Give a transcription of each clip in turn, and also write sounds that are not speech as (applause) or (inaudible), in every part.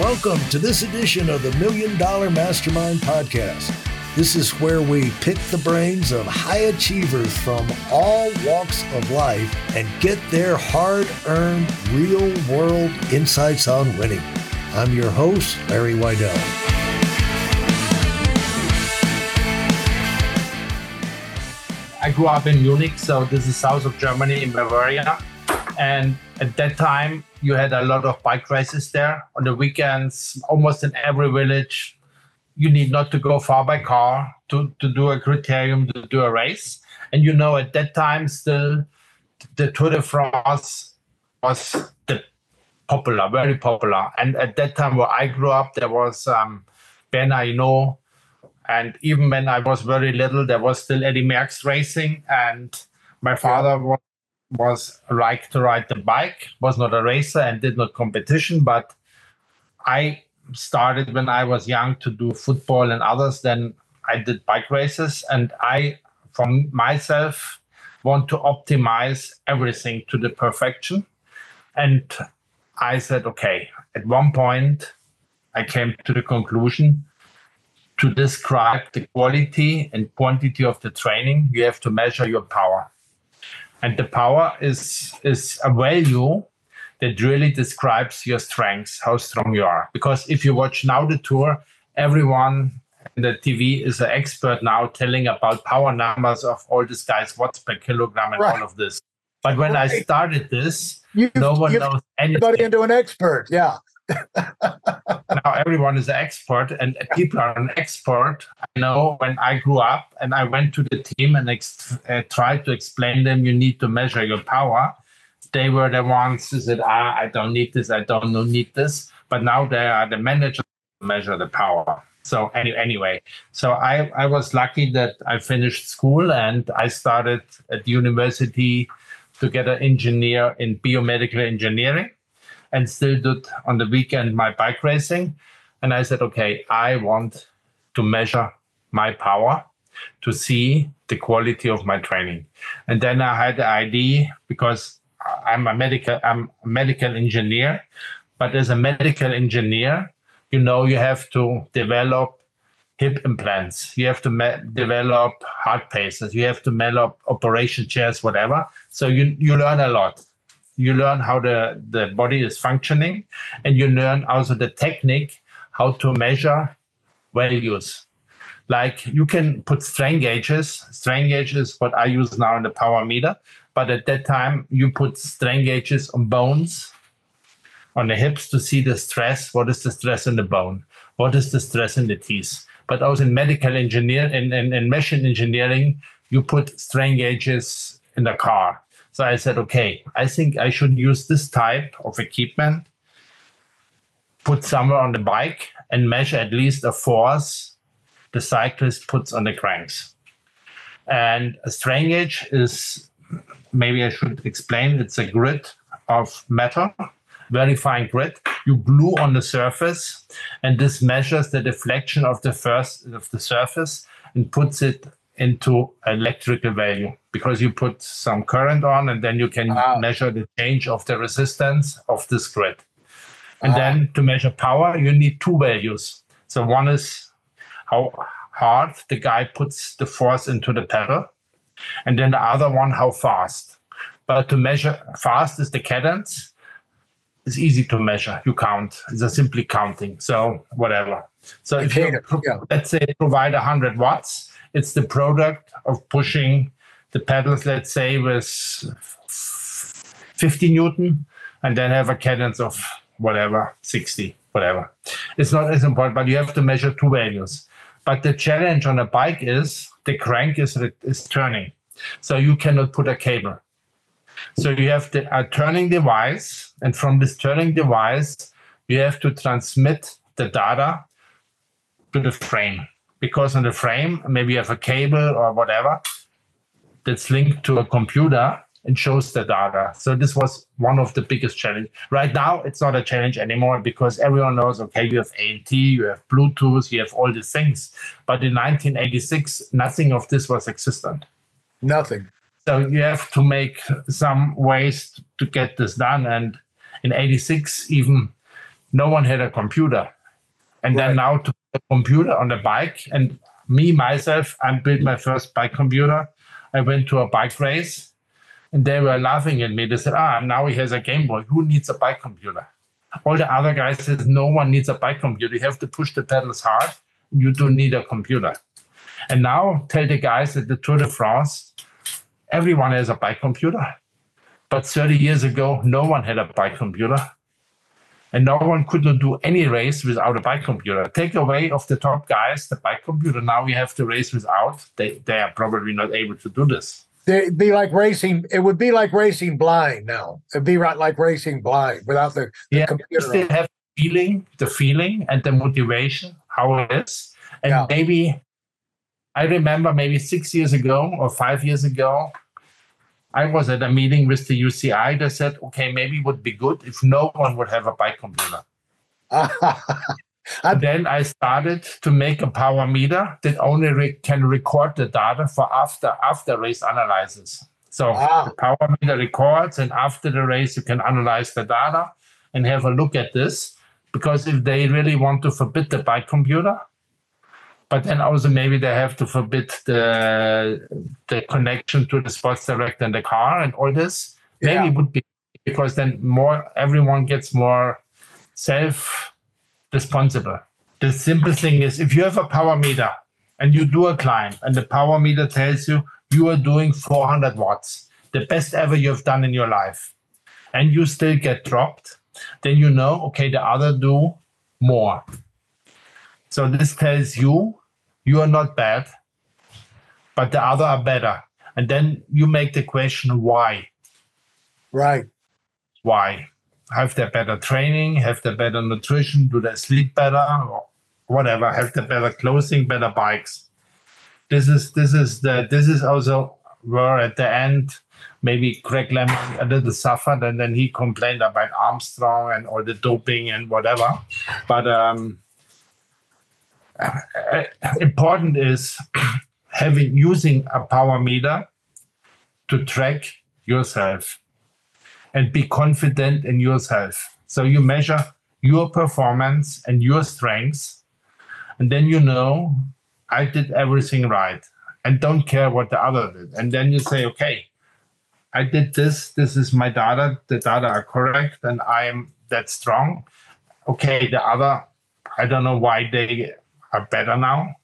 Welcome to this edition of the Million Dollar Mastermind Podcast. This is where we pick the brains of high achievers from all walks of life and get their hard earned, real world insights on winning. I'm your host, Larry Weidel. I grew up in Munich, so this is south of Germany in Bavaria. And at that time, you had a lot of bike races there on the weekends, almost in every village. You need not to go far by car to, to do a criterium, to do a race. And you know, at that time, still, the Tour de France was the popular, very popular. And at that time, where I grew up, there was um, Bernard Hinault. And even when I was very little, there was still Eddie Merckx racing. And my father was was like to ride the bike, was not a racer and did not competition, but I started when I was young to do football and others. Then I did bike races, and I, from myself, want to optimize everything to the perfection. And I said, okay, at one point, I came to the conclusion to describe the quality and quantity of the training, you have to measure your power and the power is is a value that really describes your strengths how strong you are because if you watch now the tour everyone in the tv is an expert now telling about power numbers of all these guys watts per kilogram and right. all of this but when right. i started this you, no one knows anything into an expert yeah now everyone is an expert and people are an expert. I know when I grew up and I went to the team and ex- uh, tried to explain them, you need to measure your power. They were the ones who said, ah, I don't need this, I don't need this. But now they are the managers to measure the power. So any, anyway, so I, I was lucky that I finished school and I started at university to get an engineer in biomedical engineering and still did on the weekend my bike racing. And I said, okay, I want to measure my power to see the quality of my training. And then I had the idea because I'm a medical, I'm a medical engineer, but as a medical engineer, you know, you have to develop hip implants. You have to me- develop heart paces. You have to develop operation chairs, whatever. So you, you learn a lot you learn how the, the body is functioning and you learn also the technique how to measure values. Like you can put strain gauges. Strain gauges what i use now in the power meter but at that time you put strain gauges on bones on the hips to see the stress. What is the stress in the bone? What is the stress in the teeth? But also in medical engineer and in, in machine engineering you put strain gauges in the car so I said, okay, I think I should use this type of equipment, put somewhere on the bike, and measure at least the force the cyclist puts on the cranks. And a strain gauge is maybe I should explain it's a grid of metal, very fine grid. You glue on the surface, and this measures the deflection of the first of the surface and puts it into electrical value because you put some current on and then you can wow. measure the change of the resistance of this grid. And wow. then to measure power, you need two values. So one is how hard the guy puts the force into the pedal, and then the other one, how fast. But to measure fast is the cadence. It's easy to measure. You count. It's a simply counting. So whatever. So if you yeah. let's say provide 100 watts, it's the product of pushing the pedals, let's say, with 50 Newton, and then have a cadence of whatever, 60, whatever. It's not as important, but you have to measure two values. But the challenge on a bike is the crank is, is turning. So you cannot put a cable. So you have the, a turning device, and from this turning device, you have to transmit the data to the frame because on the frame, maybe you have a cable or whatever that's linked to a computer and shows the data. So this was one of the biggest challenge. Right now, it's not a challenge anymore because everyone knows, okay, you have ANT, you have Bluetooth, you have all these things. But in 1986, nothing of this was existent. Nothing. So you have to make some ways to get this done. And in 86, even no one had a computer. And Right. then now to a computer on the bike, and me myself, I built my first bike computer. I went to a bike race, and they were laughing at me. They said, "Ah, now he has a Game Boy. Who needs a bike computer?" All the other guys said, "No one needs a bike computer. You have to push the pedals hard. You don't need a computer." And now tell the guys at the Tour de France, everyone has a bike computer. But 30 years ago, no one had a bike computer. And no one could not do any race without a bike computer. Take away of the top guys the bike computer. Now we have to race without. They, they are probably not able to do this. It'd be like racing. It would be like racing blind now. It'd be right like racing blind without the, the Yeah, You computer. still have feeling, the feeling and the motivation, how it is. And Yeah. maybe I remember maybe six years ago or five years ago, I was at a meeting with the UCI. They said, okay, maybe it would be good if no one would have a bike computer. And (laughs) then I started to make a power meter that only re- can record the data for after after race analysis. So Ah. the power meter records, and after the race, you can analyze the data and have a look at this. Because if they really want to forbid the bike computer, but then also maybe they have to forbid the the connection to the sports director in the car and all this. Maybe Yeah. it would be because then more everyone gets more self responsible. The simple thing is if you have a power meter and you do a climb and the power meter tells you you are doing 400 watts, the best ever you've done in your life, and you still get dropped, then you know, okay, the other do more. So this tells you you are not bad, but the other are better. And then you make the question why? right. why? Have they better training? Have they better nutrition? Do they sleep better? Or whatever. Have they better clothing better bikes? This is this is the this is also where at the end maybe Greg LeMond a little suffered and then he complained about Armstrong and all the doping and whatever. But um Uh, important is (clears throat) having using a power meter to track yourself and be confident in yourself. So you measure your performance and your strengths, and then you know I did everything right and don't care what the other did. And then you say, okay, I did this, this is my data, the data are correct, and I am that strong. Okay, the other, I don't know why they are better now.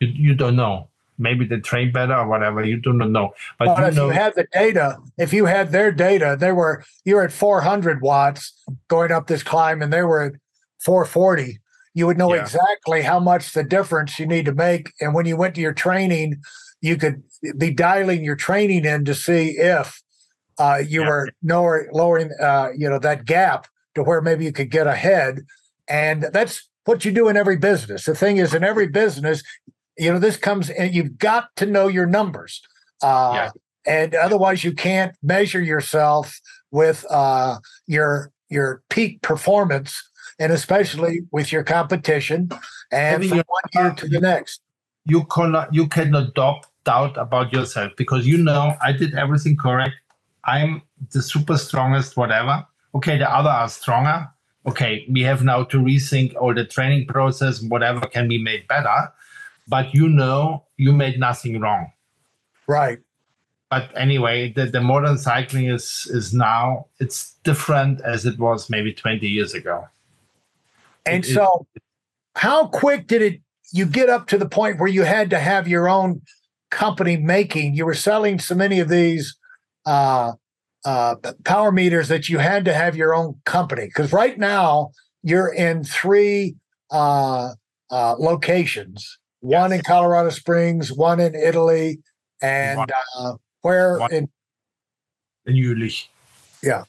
You, you don't know. Maybe they train better or whatever. You do not know. But But you if know, you had the data, if you had their data, they were you were at 400 watts going up this climb, and they were at 440. You would know Yeah. exactly how much the difference you need to make, and when you went to your training, you could be dialing your training in to see if uh, you Yeah. were lower, lowering, uh, you know, that gap to where maybe you could get ahead. And that's what you do in every business. The thing is, in every business, you know, this comes and you've got to know your numbers. Uh, Yeah. And otherwise, you can't measure yourself with uh, your your peak performance, and especially with your competition, and from one year to the next. you cannot you cannot doubt doubt about yourself because you know I did everything correct. I'm the super strongest, whatever. Okay, the other are stronger. Okay, we have now to rethink all the training process, whatever can be made better. But you know you made nothing wrong. Right. But anyway, the, the modern cycling is is now it's different as it was maybe 20 years ago. And It- it- so, how quick did it you get up to the point where you had to have your own company making? You were selling so many of these uh, uh, power meters that you had to have your own company. Because right now you're in three uh, uh, locations: one in Colorado Springs, one in Italy, and One- uh, where one- in in Jülich. Yeah.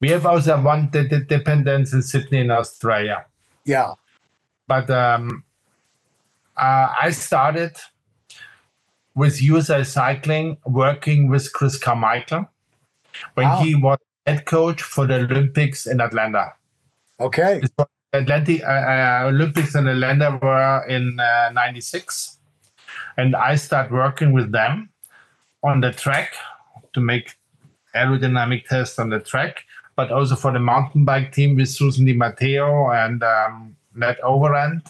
We have also one de- de- dependence in Sydney in Australia. yeah, but um, uh, I started with USA Cycling working with Chris Carmichael when Wow. he was head coach for the Olympics in Atlanta. okay, Atlantic uh, uh, Olympics in Atlanta were in '96, and I started working with them on the track to make aerodynamic tests on the track. but also for the mountain bike team with Susan DeMattei and um, Ned Overend.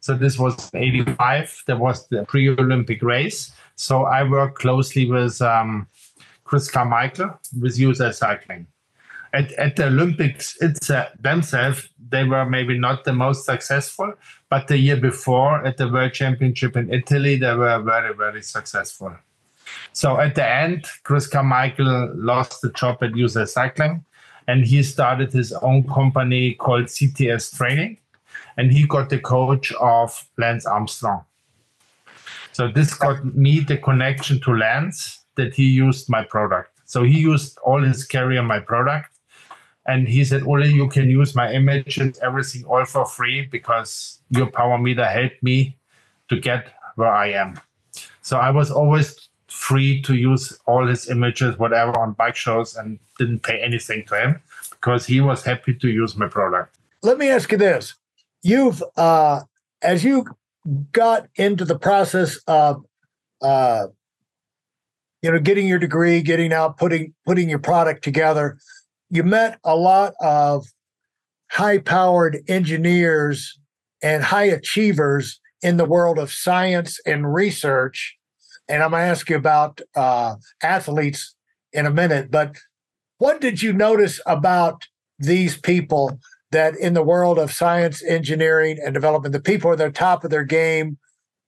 So this was 85. There was the pre-Olympic race. So I worked closely with um, Chris Carmichael with USA Cycling. At, at the Olympics it's, uh, themselves, they were maybe not the most successful, but the year before at the World Championship in Italy, they were very, very successful. So at the end, Chris Carmichael lost the job at USA Cycling and he started his own company called CTS Training. And he got the coach of Lance Armstrong. So this got me the connection to Lance that he used my product. So he used all his career my product. And he said, Ole, you can use my images, everything all for free because your power meter helped me to get where I am. So I was always free to use all his images, whatever, on bike shows and didn't pay anything to him because he was happy to use my product. Let me ask you this. You've, uh, as you got into the process of, uh, you know, getting your degree, getting out, putting putting your product together, you met a lot of high-powered engineers and high achievers in the world of science and research and I'm going to ask you about uh, athletes in a minute. But what did you notice about these people that in the world of science, engineering, and development, the people at the top of their game,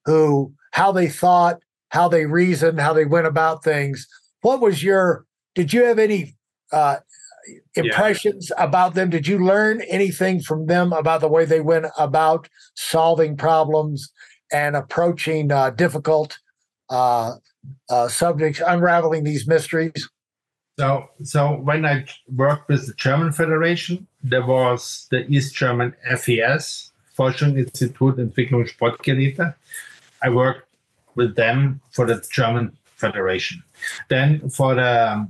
who how they thought, how they reasoned, how they went about things? What was your? Did you have any uh, impressions yeah. about them? Did you learn anything from them about the way they went about solving problems and approaching uh, difficult uh, uh, subjects, unraveling these mysteries? So, so when I worked with the German Federation, there was the East German FES, Forschungsinstitut Entwicklung Sportgeräte. I worked with them for the German Federation. Then for the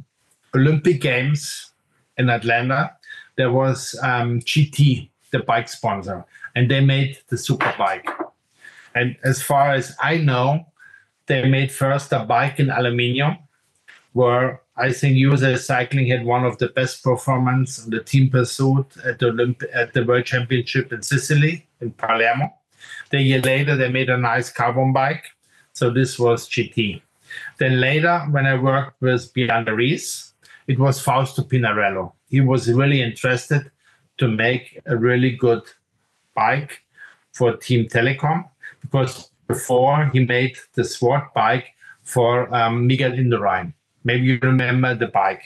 Olympic Games in Atlanta, there was um, GT, the bike sponsor, and they made the super bike. And as far as I know, they made first a bike in aluminium, where I think USA Cycling had one of the best performance on the team pursuit at the Olymp- at the World Championship in Sicily in Palermo. The year later, they made a nice carbon bike. So this was GT. Then later, when I worked with Bjarne Riis, it was Fausto Pinarello. He was really interested to make a really good bike for Team Telekom because before he made the Sword bike for um, Miguel Indurain. Maybe you remember the bike.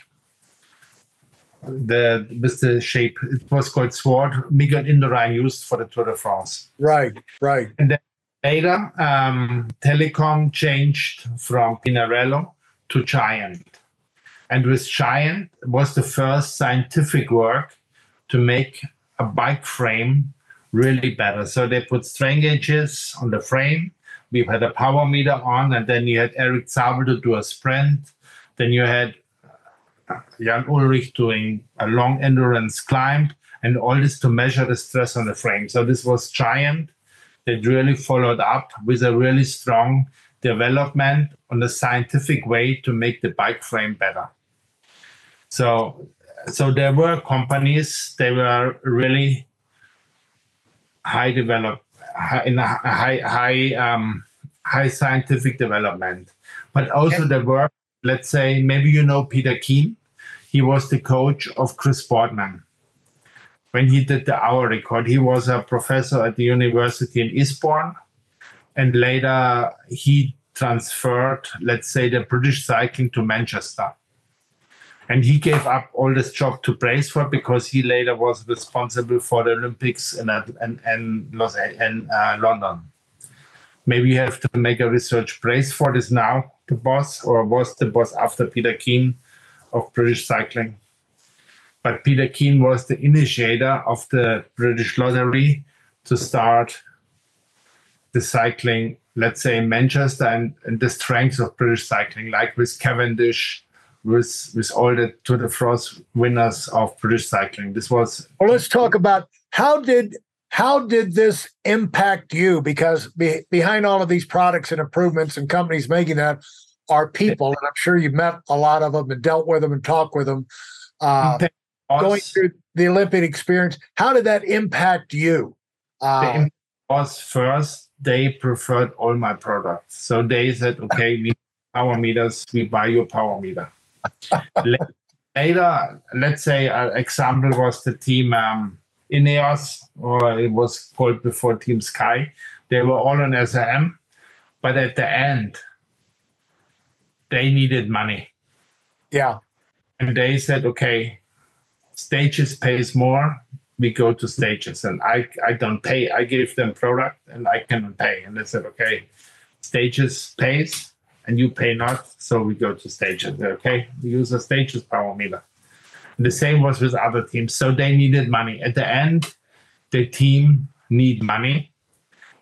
The with the shape it was called Sword. Miguel Indurain used for the Tour de France. Right, right. And then later, um, Telekom changed from Pinarello to Giant, and with Giant was the first scientific work to make a bike frame really better. So they put strain gauges on the frame. We had a power meter on, and then you had Erik Zabel to do a sprint. Then you had uh, Jan Ullrich doing a long endurance climb, and all this to measure the stress on the frame. So this was giant. That really followed up with a really strong development on the scientific way to make the bike frame better. So, so there were companies. They were really high develop in a high high um, high scientific development, but also okay. the work. Let's say maybe you know Peter Keen. He was the coach of Chris Boardman when he did the hour record. He was a professor at the university in Eastbourne, and later he transferred, let's say, the British cycling to Manchester and he gave up all this job to Brailsford because he later was responsible for the Olympics in and and Los and uh, London. Maybe you have to make a research. Brailsford is now the boss, or was the boss after Peter Keen of British cycling. But Peter Keen was the initiator of the British Lottery to start the cycling, let's say in Manchester, and, and the strengths of British cycling, like with Cavendish with with all the Tour de France winners of British cycling. This was. Well, let's talk about how did how did this impact you? Because be, behind all of these products and improvements and companies making that are people, and I'm sure you've met a lot of them and dealt with them and talked with them. Uh, going through the Olympic experience, how did that impact you? Uh, was first they preferred all my products, so they said, "Okay, we power meters, we buy your power meter." (laughs) Later, let's say an example was the team um, Ineos, or it was called before Team Sky. They were all on SRM, but at the end, they needed money. Yeah. And they said, okay, stages pays more. We go to stages. And I, I don't pay. I give them product and I cannot pay. And they said, okay, stages pays and you pay not. So we go to stages. Okay, we use a stages power meter. The same was with other teams. So they needed money. At the end, the team need money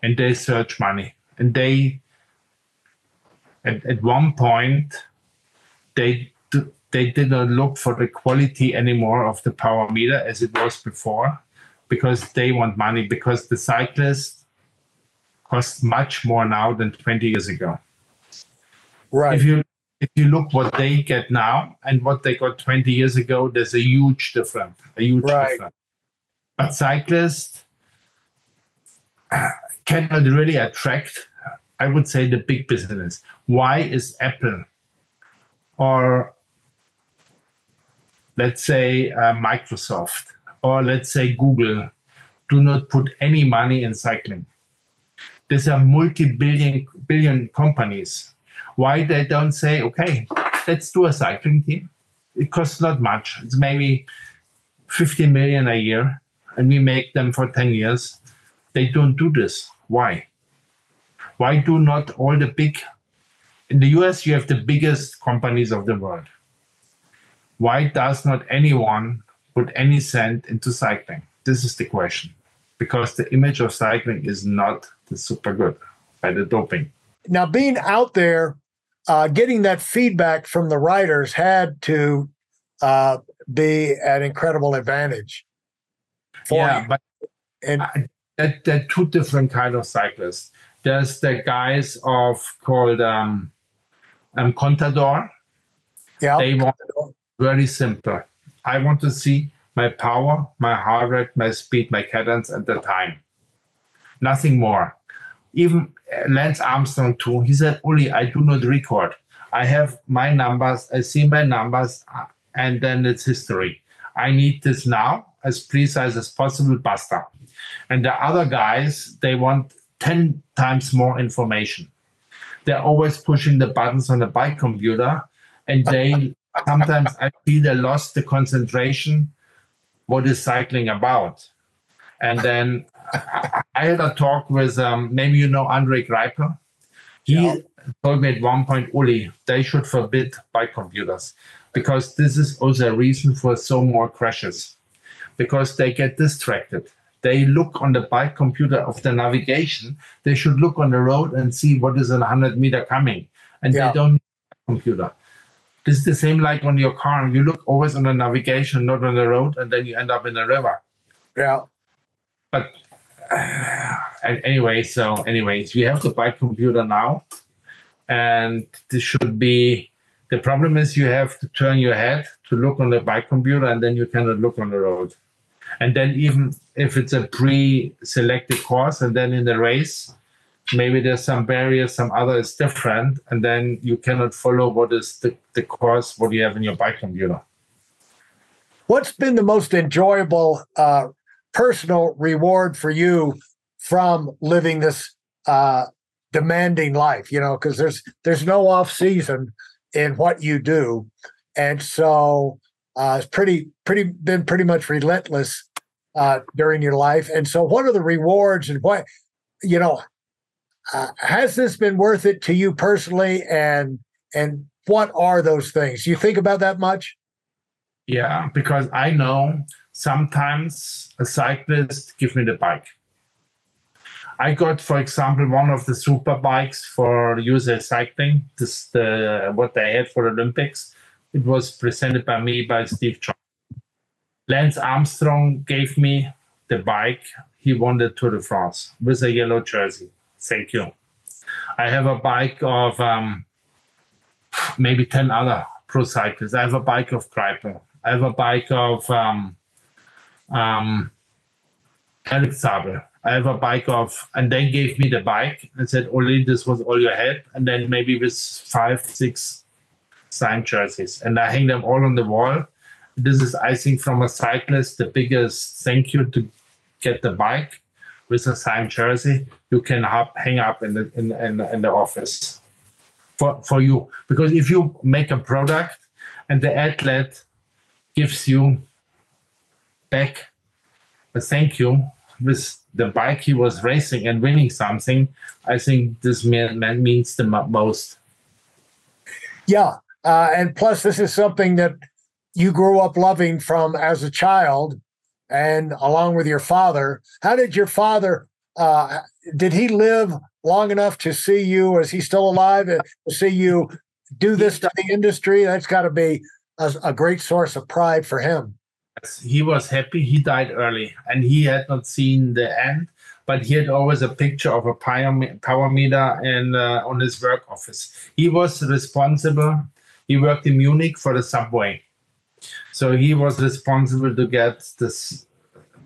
and they search money. And they, at, at one point, they they did not look for the quality anymore of the power meter as it was before because they want money because the cyclist costs much more now than 20 years ago. Right. If you if you look what they get now and what they got 20 years ago, there's a huge difference. A huge right. difference. But cyclists uh, cannot really attract, I would say, the big business. Why is Apple or let's say uh, Microsoft or let's say Google do not put any money in cycling? These are multi-billion billion companies why they don't say, okay, let's do a cycling team. It costs not much. It's maybe 50 million a year, and we make them for 10 years. They don't do this. Why? Why do not all the big in the US you have the biggest companies of the world. Why does not anyone put any cent into cycling? This is the question. Because the image of cycling is not the super good by the doping. Now, being out there uh, getting that feedback from the riders had to uh, be an incredible advantage. yeah, you. but and that, that two different kind of cyclists. There's the guys of called um, um Contador. Yeah, they want very simple. I want to see my power, my heart rate, my speed, my cadence at the time. Nothing more even uh, Lance Armstrong too. He said, Uli, I do not record. I have my numbers, I see my numbers, uh, and then it's history. I need this now as precise as possible, basta. And the other guys, they want 10 times more information. They're always pushing the buttons on the bike computer, and they (laughs) sometimes I feel they lost the concentration. What is cycling about? And then I had a talk with um, maybe you know Andre Greipel. He yeah. told me at one point, Uli, they should forbid bike computers because this is also a reason for so more crashes because they get distracted. They look on the bike computer of the navigation. They should look on the road and see what is a 100 meter coming, and yeah. they don't computer. This is the same like on your car. You look always on the navigation, not on the road, and then you end up in a river. Yeah. But (sighs) anyway, so anyways, we have the bike computer now, and this should be. The problem is you have to turn your head to look on the bike computer, and then you cannot look on the road. And then even if it's a pre-selected course, and then in the race, maybe there's some barriers, some other is different, and then you cannot follow what is the, the course, what you have in your bike computer. What's been the most enjoyable uh, personal reward for you from living this uh, demanding life? You know because there's there's no off season in what you do. And so uh, it's pretty pretty been pretty much relentless uh, during your life. And so what are the rewards and what you know uh, has this been worth it to you personally and and what are those things you think about that much yeah because i know sometimes a cyclist give me the bike. I got, for example, one of the super bikes for USA Cycling. This the what they had for Olympics. It was presented by me by Steve Johnson. Lance Armstrong gave me the bike. He won the Tour de France with a yellow jersey. Thank you. I have a bike of um, maybe 10 other pro cyclists. I have a bike of Greipel I have a bike of um, um, Alex. I have a bike of, and they gave me the bike and said, Oli, this was all you had. And then maybe with five, six signed jerseys. And I hang them all on the wall. This is, I think, from a cyclist, the biggest thank you to get the bike with a signed jersey. You can hang up in the, in, in, in the office for, for you. Because if you make a product and the athlete gives you back a thank you with the bike he was racing and winning something, I think this man, man means the most. Yeah. Uh, and plus, this is something that you grew up loving from as a child and along with your father. How did your father, uh, did he live long enough to see you, is he still alive, uh, to see you do this to the industry? That's got to be a, a great source of pride for him he was happy. He died early, and he had not seen the end. But he had always a picture of a power meter in uh, on his work office. He was responsible. He worked in Munich for the subway, so he was responsible to get the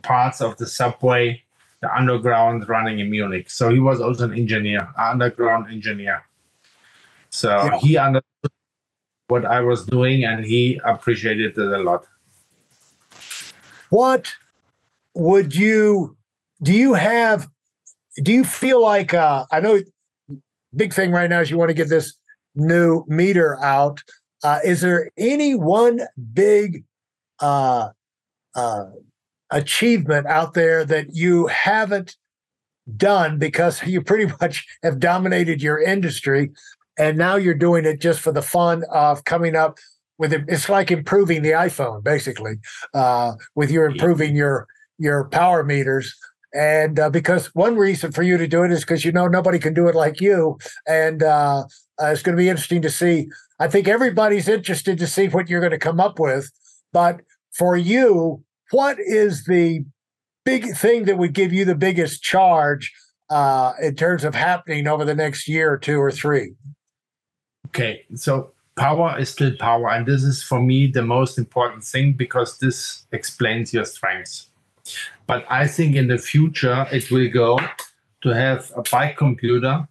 parts of the subway, the underground running in Munich. So he was also an engineer, underground engineer. So yeah. he understood what I was doing, and he appreciated it a lot. What would you do? You have? Do you feel like? Uh, I know big thing right now is you want to get this new meter out. Uh, is there any one big uh, uh, achievement out there that you haven't done because you pretty (laughs) much have dominated your industry and now you're doing it just for the fun of coming up with it, it's like improving the iPhone basically uh, with your improving your your power meters. And uh, because one reason for you to do it is because you know nobody can do it like you. And uh, uh it's going to be interesting to see i think everybody's interested to see what you're going to come up with but for you what is the big thing that would give you the biggest charge uh, in terms of happening over the next year or two or three okay so power is still power. And this is for me the most important thing because this explains your strengths. But I think in the future, it will go to have a bike computer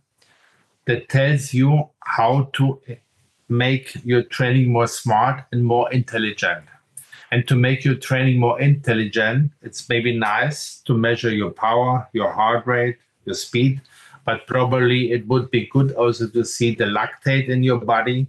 that tells you how to make your training more smart and more intelligent. And to make your training more intelligent, it's maybe nice to measure your power, your heart rate, your speed, but probably it would be good also to see the lactate in your body,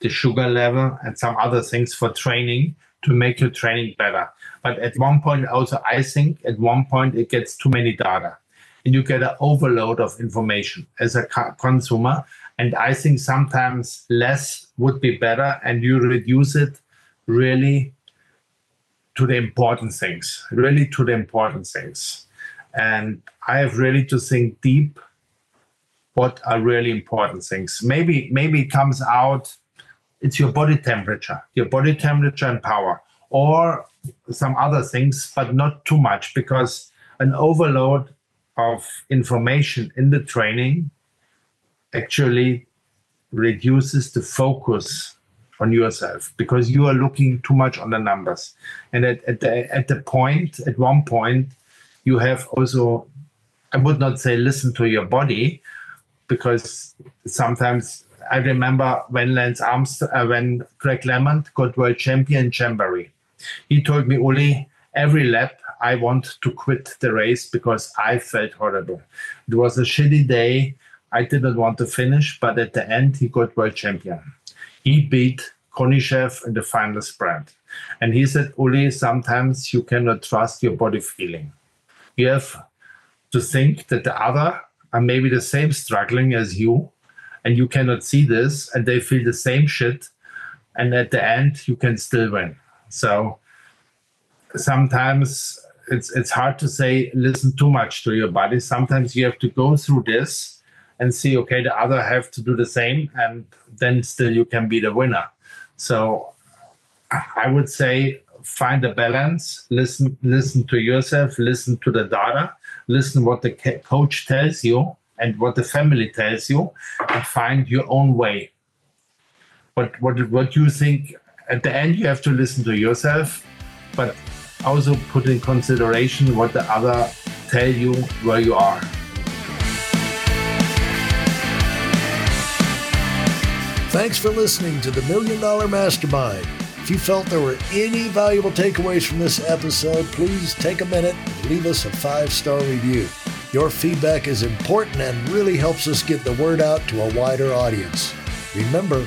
the sugar level, and some other things for training to make your training better. But at one point, also, I think at one point it gets too many data and you get an overload of information as a consumer. And I think sometimes less would be better and you reduce it really to the important things, really to the important things. And I have really to think deep what are really important things. Maybe maybe it comes out it's your body temperature, your body temperature and power, or some other things, but not too much because an overload of information in the training actually reduces the focus on yourself because you are looking too much on the numbers. And at, at the at the point, at one point, you have also, I would not say listen to your body, because sometimes I remember when Lance Armstrong, uh, when Greg LeMond got world champion Chambéry. He told me, Uli, every lap I want to quit the race because I felt horrible. It was a shitty day. I didn't want to finish, but at the end, he got world champion. He beat Konyshev in the final sprint. And he said, Uli, sometimes you cannot trust your body feeling. You have to think that the other are maybe the same struggling as you, and you cannot see this and they feel the same shit and at the end you can still win so sometimes it's it's hard to say listen too much to your body sometimes you have to go through this and see okay the other have to do the same and then still you can be the winner so i would say find a balance listen listen to yourself listen to the data listen what the coach tells you and what the family tells you and find your own way. What what what you think at the end, you have to listen to yourself, but also put in consideration what the other tell you where you are. Thanks for listening to the Million Dollar Mastermind. If you felt there were any valuable takeaways from this episode, please take a minute and leave us a five star review. Your feedback is important and really helps us get the word out to a wider audience. Remember,